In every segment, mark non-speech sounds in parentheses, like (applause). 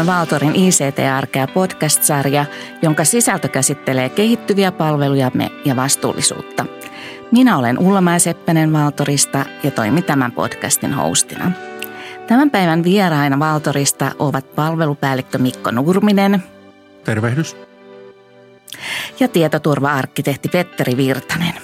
on Valtorin ICT-arkea podcast-sarja, jonka sisältö käsittelee kehittyviä palvelujamme ja vastuullisuutta. Minä olen Ulla Seppänen Valtorista ja toimin tämän podcastin hostina. Tämän päivän vieraina Valtorista ovat palvelupäällikkö Mikko Nurminen. Tervehdys. Ja tietoturva-arkkitehti Petteri Virtanen.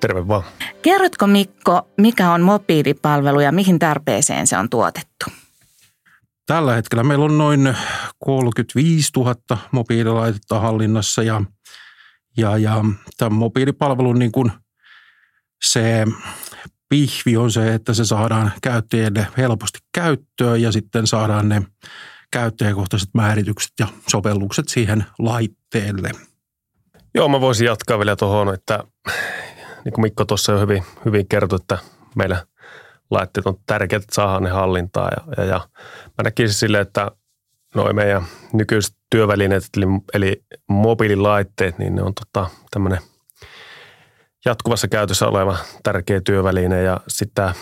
Terve vaan. Kerrotko Mikko, mikä on mobiilipalvelu ja mihin tarpeeseen se on tuotettu? Tällä hetkellä meillä on noin 35 000 mobiililaitetta hallinnassa ja, ja, ja tämän mobiilipalvelun niin kuin se pihvi on se, että se saadaan käyttäjille helposti käyttöön ja sitten saadaan ne käyttäjäkohtaiset määritykset ja sovellukset siihen laitteelle. Joo, mä voisin jatkaa vielä tuohon, että niin kuin Mikko tuossa jo hyvin, hyvin kertoi, että meillä laitteet on tärkeät, että saadaan ne hallintaa. Ja, ja, ja mä näkisin silleen, että noin meidän nykyiset työvälineet, eli, eli mobiililaitteet, niin ne on tota, tämmöinen jatkuvassa käytössä oleva tärkeä työväline ja sitä,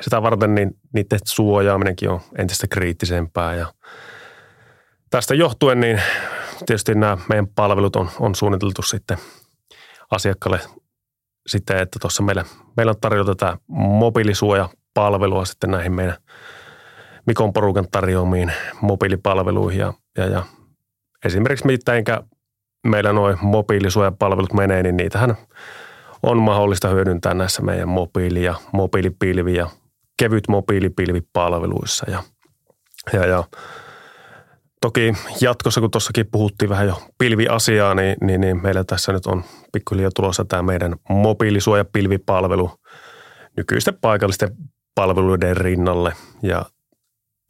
sitä varten niin niiden suojaaminenkin on entistä kriittisempää ja tästä johtuen niin tietysti nämä meidän palvelut on, on suunniteltu sitten asiakkaalle sitten, että tuossa meillä, meillä on tarjota tätä mobiilisuojapalvelua sitten näihin meidän Mikon porukan tarjoamiin mobiilipalveluihin ja, ja, ja esimerkiksi mitäinkä meillä noin mobiilisuojapalvelut menee, niin niitähän on mahdollista hyödyntää näissä meidän mobiili- ja mobiilipilvi- ja kevyt mobiilipilvipalveluissa. Ja, ja, ja toki jatkossa, kun tuossakin puhuttiin vähän jo pilviasiaa, niin, niin, niin meillä tässä nyt on pikkuhiljaa tulossa tämä meidän mobiilisuojapilvipalvelu nykyisten paikallisten palveluiden rinnalle. Ja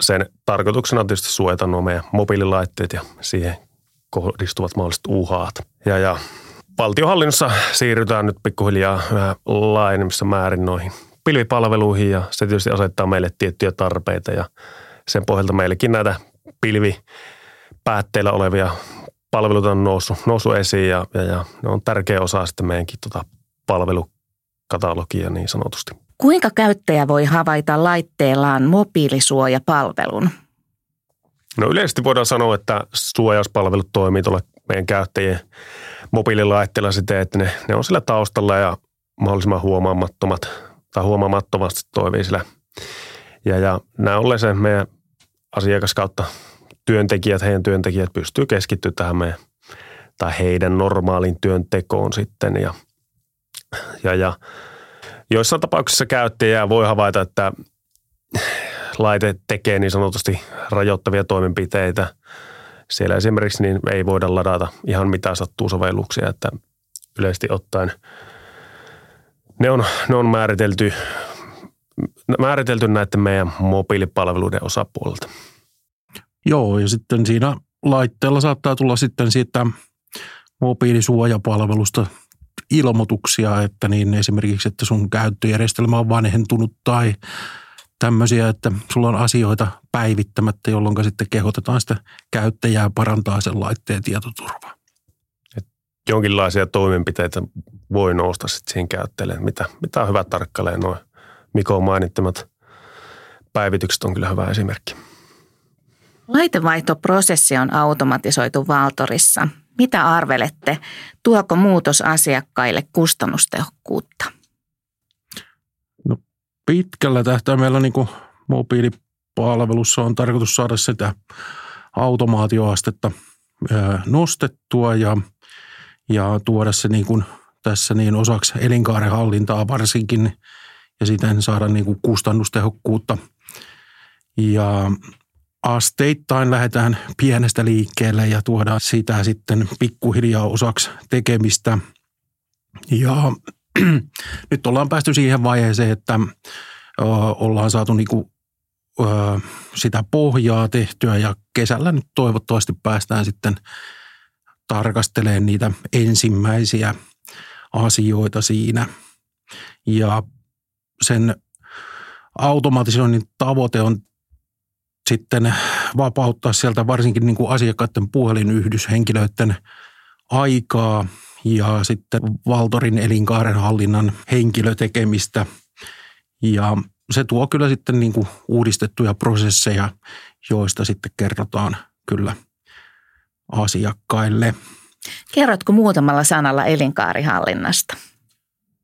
sen tarkoituksena on tietysti suojata nuo meidän mobiililaitteet ja siihen kohdistuvat mahdolliset uhaat. Ja, ja valtiohallinnossa siirrytään nyt pikkuhiljaa laajemmissa määrin noihin pilvipalveluihin ja se tietysti asettaa meille tiettyjä tarpeita ja sen pohjalta meillekin näitä pilvipäätteillä olevia palveluita on noussut, noussut esiin ja, ja, ja ne on tärkeä osa sitten meidänkin tota palvelukatalogia niin sanotusti. Kuinka käyttäjä voi havaita laitteellaan mobiilisuojapalvelun? No yleisesti voidaan sanoa, että suojauspalvelut toimii tuolla meidän käyttäjien mobiililaitteilla siten, että ne, ne on sillä taustalla ja mahdollisimman huomaamattomat tai huomaamattomasti toimii sillä. Ja, ja näin ollen se meidän asiakas kautta työntekijät, heidän työntekijät pystyy keskittymään tähän meidän tai heidän normaaliin työntekoon sitten. Ja, ja, ja joissain tapauksissa käyttäjä voi havaita, että laite tekee niin sanotusti rajoittavia toimenpiteitä. Siellä esimerkiksi niin ei voida ladata ihan mitä sattuu sovelluksia, että yleisesti ottaen ne on, ne on määritelty, määritelty näiden meidän mobiilipalveluiden osapuolelta. Joo, ja sitten siinä laitteella saattaa tulla sitten siitä mobiilisuojapalvelusta ilmoituksia, että niin esimerkiksi, että sun käyttöjärjestelmä on vanhentunut tai tämmöisiä, että sulla on asioita päivittämättä, jolloin sitten kehotetaan sitä käyttäjää parantaa sen laitteen tietoturvaa. Et jonkinlaisia toimenpiteitä voi nousta sitten siihen käyttäjälle. Mitä, mitä on hyvä tarkkailee noin Mikon mainittamat päivitykset on kyllä hyvä esimerkki. Laitevaihtoprosessi on automatisoitu Valtorissa. Mitä arvelette? Tuoko muutos asiakkaille kustannustehokkuutta? No pitkällä tähtäimellä niin kuin mobiilipalvelussa on tarkoitus saada sitä automaatioastetta nostettua ja, ja tuoda se niin kuin tässä niin osaksi elinkaaren hallintaa varsinkin ja siten saada niin kuin kustannustehokkuutta. Ja asteittain lähdetään pienestä liikkeelle ja tuodaan sitä sitten pikkuhiljaa osaksi tekemistä. Ja (clears throat) nyt ollaan päästy siihen vaiheeseen, että ö, ollaan saatu niinku, ö, sitä pohjaa tehtyä ja kesällä nyt toivottavasti päästään sitten tarkastelemaan niitä ensimmäisiä asioita siinä. Ja sen automatisoinnin tavoite on sitten vapauttaa sieltä varsinkin niin kuin asiakkaiden puhelinyhdyshenkilöiden aikaa ja sitten Valtorin elinkaaren hallinnan henkilötekemistä. Ja se tuo kyllä sitten niin kuin uudistettuja prosesseja, joista sitten kerrotaan kyllä asiakkaille. Kerrotko muutamalla sanalla elinkaarihallinnasta?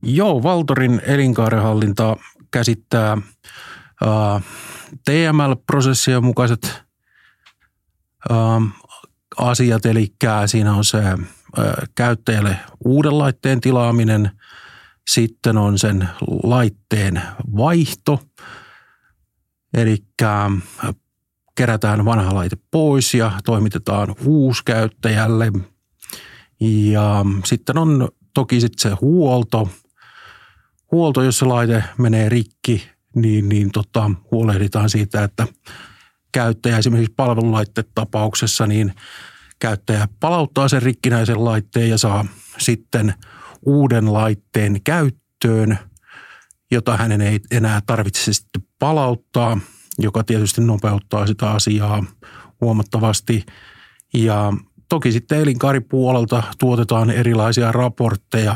Joo, Valtorin elinkaarihallinta käsittää äh, TML-prosessien mukaiset äh, asiat, eli siinä on se äh, käyttäjälle uuden laitteen tilaaminen, sitten on sen laitteen vaihto, eli kerätään vanha laite pois ja toimitetaan uusi käyttäjälle. Ja sitten on toki sitten se huolto. Huolto, jos se laite menee rikki, niin, niin tota, huolehditaan siitä, että käyttäjä esimerkiksi palvelulaittetapauksessa, niin käyttäjä palauttaa sen rikkinäisen laitteen ja saa sitten uuden laitteen käyttöön, jota hänen ei enää tarvitse sitten palauttaa – joka tietysti nopeuttaa sitä asiaa huomattavasti. Ja toki sitten elinkaaripuolelta tuotetaan erilaisia raportteja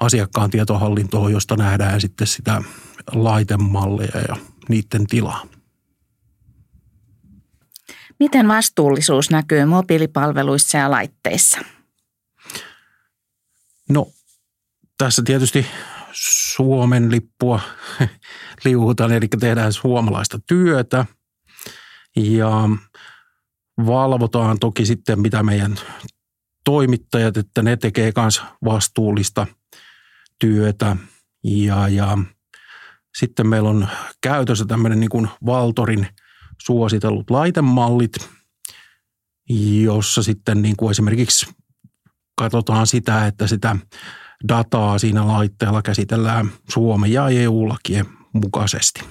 asiakkaan tietohallintoon, josta nähdään sitten sitä laitemalleja ja niiden tilaa. Miten vastuullisuus näkyy mobiilipalveluissa ja laitteissa? No tässä tietysti Suomen lippua (laughs) liuhutaan, eli tehdään suomalaista työtä ja valvotaan toki sitten, mitä meidän toimittajat, että ne tekee myös vastuullista työtä ja, ja sitten meillä on käytössä tämmöinen niin kuin Valtorin suositellut laitemallit, jossa sitten niin kuin esimerkiksi katsotaan sitä, että sitä dataa siinä laitteella käsitellään Suomen ja EU-lakien mukaisesti.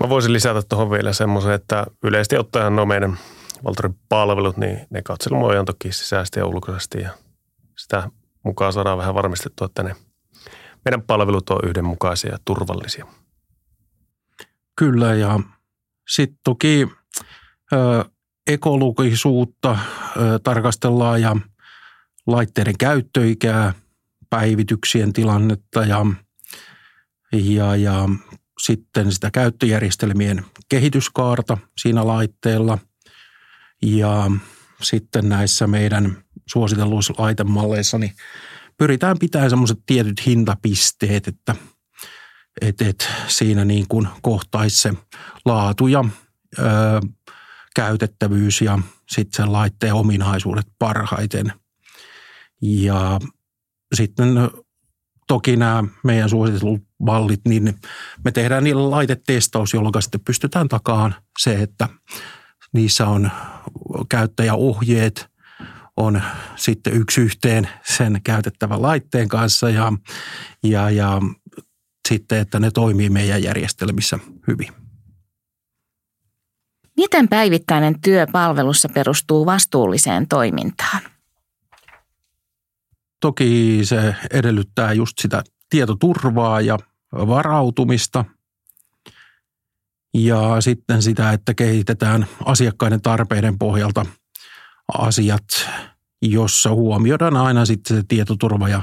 Mä voisin lisätä tuohon vielä semmoisen, että yleisesti ottaen no meidän Valtorin palvelut, niin ne katselun toki sisäisesti ja ulkoisesti ja sitä mukaan saadaan vähän varmistettua, että ne meidän palvelut on yhdenmukaisia ja turvallisia. Kyllä ja sitten toki ö, ekologisuutta ö, tarkastellaan ja laitteiden käyttöikää, päivityksien tilannetta ja, ja, ja sitten sitä käyttöjärjestelmien kehityskaarta siinä laitteella ja sitten näissä meidän suositelluissa laitemalleissa niin pyritään pitämään semmoiset tietyt hintapisteet, että et, et siinä niin kuin kohtaisi se laatu ja ö, käytettävyys ja sitten sen laitteen ominaisuudet parhaiten – ja sitten toki nämä meidän suositellut mallit, niin me tehdään niillä laitetestaus, jolloin sitten pystytään takaan se, että niissä on käyttäjäohjeet, on sitten yksi yhteen sen käytettävän laitteen kanssa ja, ja, ja sitten, että ne toimii meidän järjestelmissä hyvin. Miten päivittäinen työ palvelussa perustuu vastuulliseen toimintaan? Toki se edellyttää just sitä tietoturvaa ja varautumista ja sitten sitä, että kehitetään asiakkaiden tarpeiden pohjalta asiat, jossa huomioidaan aina sitten se tietoturva ja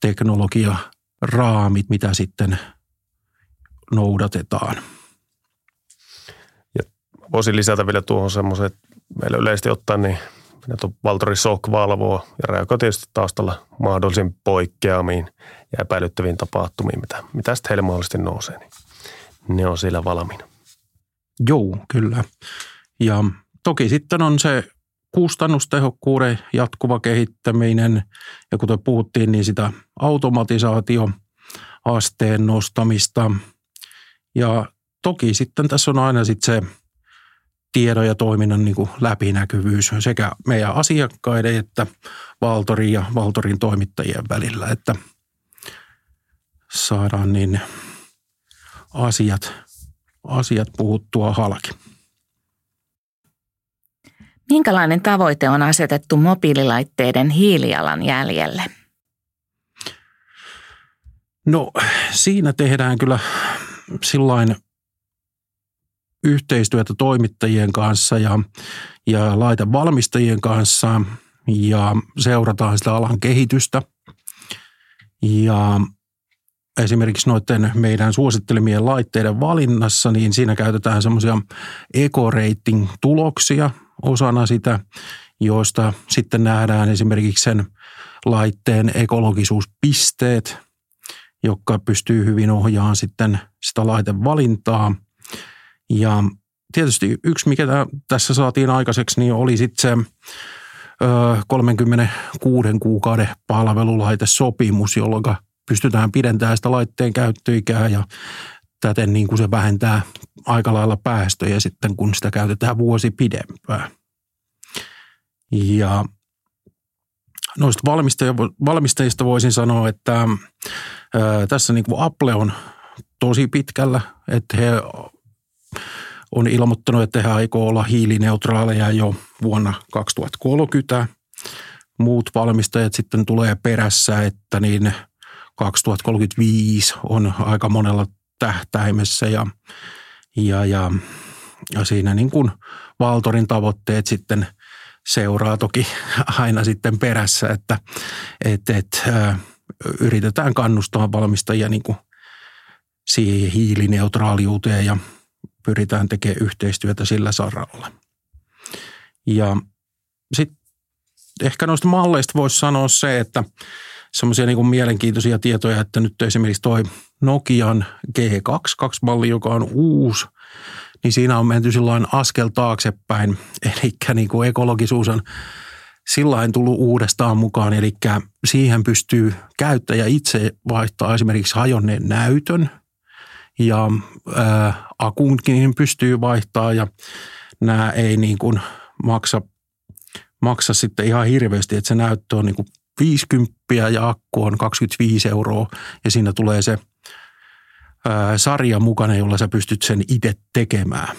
teknologia raamit, mitä sitten noudatetaan. Ja voisin lisätä vielä tuohon semmoisen, että meillä yleisesti ottaen niin Valtori Sok valvoo ja reagoi tietysti taustalla mahdollisiin poikkeamiin ja epäilyttäviin tapahtumiin, mitä, mitä sitten heille mahdollisesti nousee, niin ne on siellä valmiina. Joo, kyllä. Ja toki sitten on se kustannustehokkuuden jatkuva kehittäminen ja kuten puhuttiin, niin sitä automatisaatioasteen nostamista. Ja toki sitten tässä on aina sitten se tiedon ja toiminnan niin kuin läpinäkyvyys sekä meidän asiakkaiden että Valtorin ja Valtorin toimittajien välillä, että saadaan niin asiat, asiat puhuttua halki. Minkälainen tavoite on asetettu mobiililaitteiden hiilijalanjäljelle? No siinä tehdään kyllä sillain yhteistyötä toimittajien kanssa ja, ja laitevalmistajien kanssa ja seurataan sitä alan kehitystä. Ja esimerkiksi noiden meidän suosittelemien laitteiden valinnassa, niin siinä käytetään semmoisia eco-rating-tuloksia osana sitä, joista sitten nähdään esimerkiksi sen laitteen ekologisuuspisteet, jotka pystyy hyvin ohjaamaan sitten sitä laitevalintaa. Ja tietysti yksi, mikä tässä saatiin aikaiseksi, niin oli sitten se 36 kuukauden palvelulaitesopimus, jolloin pystytään pidentämään sitä laitteen käyttöikää ja täten niin kuin se vähentää aika lailla päästöjä sitten, kun sitä käytetään vuosi pidempään. Ja noista valmistajista voisin sanoa, että tässä niin kuin Apple on tosi pitkällä, että he on ilmoittanut, että he aikoo olla hiilineutraaleja jo vuonna 2030. Muut valmistajat sitten tulee perässä, että niin 2035 on aika monella tähtäimessä ja, ja, ja, ja siinä niin kuin Valtorin tavoitteet sitten seuraa toki aina sitten perässä, että et, et, yritetään kannustaa valmistajia niin kuin siihen hiilineutraaliuteen ja pyritään tekemään yhteistyötä sillä saralla. Ja sitten ehkä noista malleista voisi sanoa se, että semmoisia niin mielenkiintoisia tietoja, että nyt esimerkiksi toi Nokian G2-malli, joka on uusi, niin siinä on menty silloin askel taaksepäin. Eli niin kuin ekologisuus on sillä tullut uudestaan mukaan, eli siihen pystyy käyttäjä itse vaihtaa esimerkiksi hajonneen näytön ja ää, akunkin pystyy vaihtaa ja nämä ei niin kuin maksa, maksa sitten ihan hirveästi, että se näyttö on niin kuin 50 ja akku on 25 euroa ja siinä tulee se sarja mukana, jolla sä pystyt sen itse tekemään.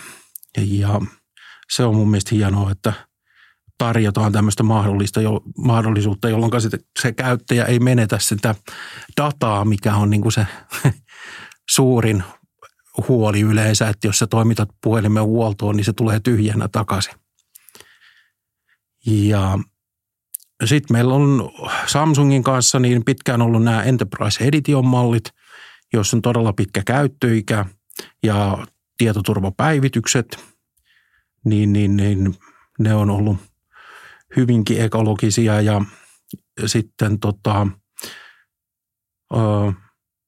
Ja se on mun mielestä hienoa, että tarjotaan tämmöistä mahdollista, jo, mahdollisuutta, jolloin se, se käyttäjä ei menetä sitä dataa, mikä on niin kuin se (laughs) suurin huoli yleensä, että jos sä toimitat puhelimen huoltoon, niin se tulee tyhjänä takaisin. Ja sitten meillä on Samsungin kanssa niin pitkään ollut nämä Enterprise Edition mallit, joissa on todella pitkä käyttöikä ja tietoturvapäivitykset, niin, niin, niin ne on ollut hyvinkin ekologisia ja sitten tota, ö,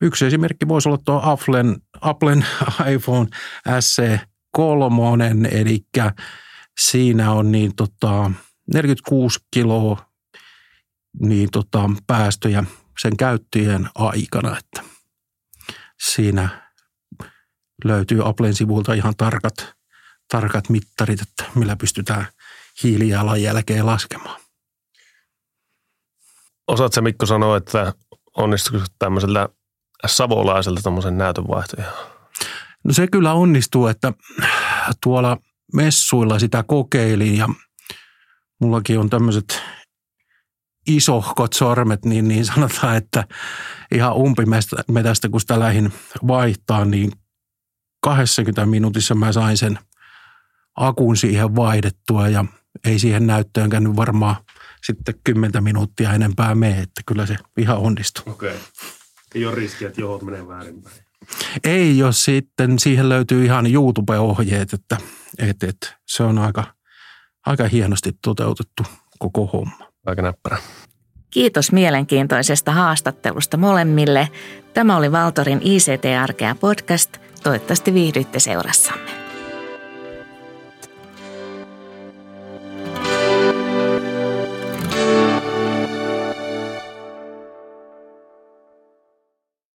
yksi esimerkki voisi olla tuo Applen, Applen (laughs) iPhone SE3, eli siinä on niin tota 46 kiloa niin tota, päästöjä sen käyttöjen aikana, että siinä löytyy Applen sivulta ihan tarkat, tarkat mittarit, että millä pystytään hiilijalanjälkeen laskemaan. Osaatko Mikko sanoa, että onnistuiko tämmöisellä savolaiselta tämmöisen näytönvaihtoja? No se kyllä onnistuu, että tuolla messuilla sitä kokeilin ja mullakin on tämmöiset isohkot sormet, niin, niin sanotaan, että ihan umpimetästä, kun sitä lähdin vaihtaa, niin 20 minuutissa mä sain sen akun siihen vaihdettua ja ei siihen näyttöön käynyt varmaan sitten 10 minuuttia enempää mene, että kyllä se ihan onnistuu. Okei. Okay. Ei ole riskiä, että johot menee väärinpäin. Ei, jos sitten siihen löytyy ihan YouTube-ohjeet, että, että, että se on aika, aika hienosti toteutettu koko homma. Aika näppärä. Kiitos mielenkiintoisesta haastattelusta molemmille. Tämä oli Valtorin ICT-arkea podcast. Toivottavasti viihdyitte seurassamme.